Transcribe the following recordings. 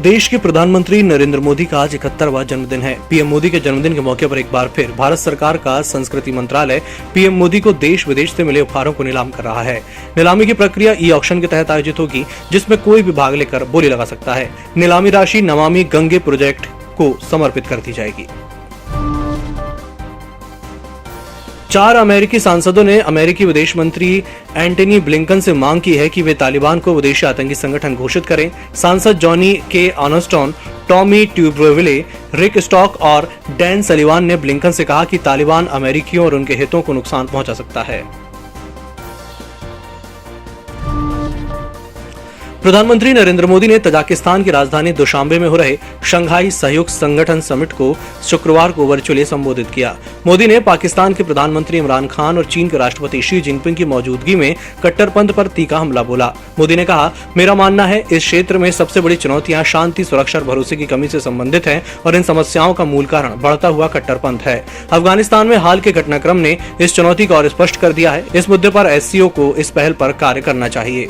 देश के प्रधानमंत्री नरेंद्र मोदी का आज इकहत्तरवा जन्मदिन है। पीएम मोदी के जन्मदिन के मौके पर एक बार फिर भारत सरकार का संस्कृति मंत्रालय पीएम मोदी को देश विदेश से मिले उपहारों को नीलाम कर रहा है। नीलामी की प्रक्रिया ई ऑक्शन के तहत आयोजित होगी, जिसमें कोई भी भाग लेकर बोली लगा सकता है। नीलामी राशि नमामि गंगे प्रोजेक्ट को समर्पित कर दी जाएगी। चार अमेरिकी सांसदों ने अमेरिकी विदेश मंत्री एंटनी ब्लिंकन से मांग की है कि वे तालिबान को विदेशी आतंकी संगठन घोषित करें। सांसद जॉनी के ऑनस्टॉन टॉमी ट्यूब्रोविले, रिक स्टॉक और डैन सलीवान ने ब्लिंकन से कहा कि तालिबान अमेरिकियों और उनके हितों को नुकसान पहुँचा सकता है। प्रधानमंत्री नरेंद्र मोदी ने तजाकिस्तान की राजधानी दुशांबे में हो रहे शंघाई सहयोग संगठन समिट को शुक्रवार को वर्चुअली संबोधित किया। मोदी ने पाकिस्तान के प्रधानमंत्री इमरान खान और चीन के राष्ट्रपति शी जिनपिंग की मौजूदगी में कट्टरपंथ पर तीखा हमला बोला। मोदी ने कहा, मेरा मानना है, इस क्षेत्र में सबसे बड़ी चुनौतियाँ शांति, सुरक्षा और भरोसे की कमी से संबंधित हैं और इन समस्याओं का मूल कारण बढ़ता हुआ कट्टरपंथ है। अफ़गानिस्तान में हाल के घटनाक्रम ने इस चुनौती को और स्पष्ट कर दिया है। इस मुद्दे पर एस को इस पहल पर कार्य करना चाहिए।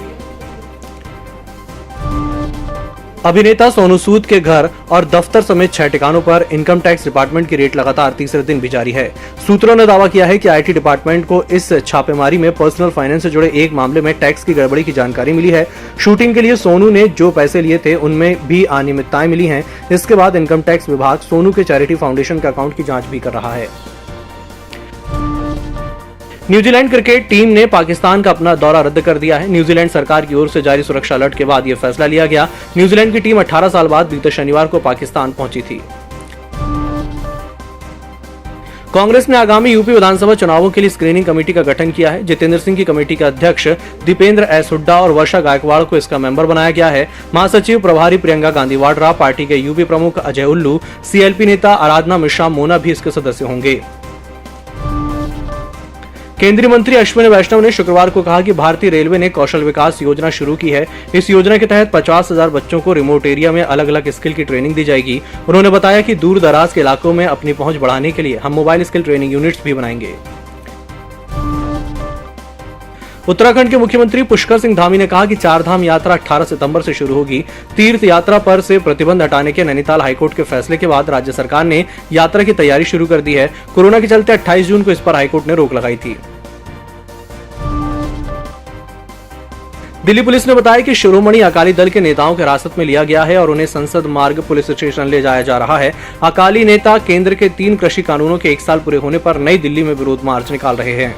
अभिनेता सोनू सूद के घर और दफ्तर समेत छह ठिकानों पर इनकम टैक्स डिपार्टमेंट की रेट लगातार तीसरे दिन भी जारी है। सूत्रों ने दावा किया है कि आईटी डिपार्टमेंट को इस छापेमारी में पर्सनल फाइनेंस से जुड़े एक मामले में टैक्स की गड़बड़ी की जानकारी मिली है। शूटिंग के लिए सोनू ने जो पैसे लिए थे, उनमें भी अनियमितताएँ मिली है। इसके बाद इनकम टैक्स विभाग सोनू के चैरिटी फाउंडेशन के अकाउंट की जाँच भी कर रहा है। न्यूजीलैंड क्रिकेट टीम ने पाकिस्तान का अपना दौरा रद्द कर दिया है। न्यूजीलैंड सरकार की ओर से जारी सुरक्षा अलर्ट के बाद यह फैसला लिया गया। न्यूजीलैंड की टीम 18 साल बाद बीते शनिवार को पाकिस्तान पहुँची थी। कांग्रेस ने आगामी यूपी विधानसभा चुनावों के लिए स्क्रीनिंग कमेटी का गठन किया है। जितेंद्र सिंह की कमेटी के अध्यक्ष दीपेंद्र एस हुड्डा और वर्षा गायकवाड़ को इसका मेंबर बनाया गया है। महासचिव प्रभारी प्रियंका गांधी वाड्रा, पार्टी के यूपी प्रमुख अजय उल्लू, सीएलपी नेता आराधना मिश्रा, मोना भी इसके सदस्य होंगे। केंद्रीय मंत्री अश्विनी वैष्णव ने शुक्रवार को कहा कि भारतीय रेलवे ने कौशल विकास योजना शुरू की है। इस योजना के तहत पचास हज़ार बच्चों को रिमोट एरिया में अलग अलग स्किल की ट्रेनिंग दी जाएगी। उन्होंने बताया कि दूर दराज के इलाकों में अपनी पहुँच बढ़ाने के लिए हम मोबाइल स्किल ट्रेनिंग यूनिट्स भी बनाएँगे। उत्तराखंड के मुख्यमंत्री पुष्कर सिंह धामी ने कहा कि चारधाम यात्रा 18 सितंबर से शुरू होगी। तीर्थ यात्रा पर से प्रतिबंध हटाने के नैनीताल हाईकोर्ट के फैसले के बाद राज्य सरकार ने यात्रा की तैयारी शुरू कर दी है। कोरोना के चलते 28 जून को इस पर हाईकोर्ट ने रोक लगाई थी। दिल्ली पुलिस ने बताया कि शिरोमणि अकाली दल के नेताओं के हिरासत में लिया गया है और उन्हें संसद मार्ग पुलिस स्टेशन ले जाया जा रहा है। अकाली नेता केंद्र के तीन कृषि कानूनों के एक साल पूरे होने पर नई दिल्ली में विरोध मार्च निकाल रहे हैं।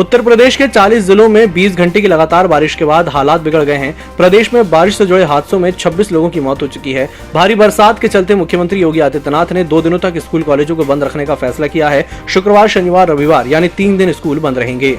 उत्तर प्रदेश के 40 जिलों में 20 घंटे की लगातार बारिश के बाद हालात बिगड़ गए हैं। प्रदेश में बारिश से जुड़े हादसों में 26 लोगों की मौत हो चुकी है। भारी बरसात के चलते मुख्यमंत्री योगी आदित्यनाथ ने दो दिनों तक स्कूल कॉलेजों को बंद रखने का फैसला किया है। शुक्रवार, शनिवार, रविवार, यानी तीन दिन स्कूल बंद रहेंगे।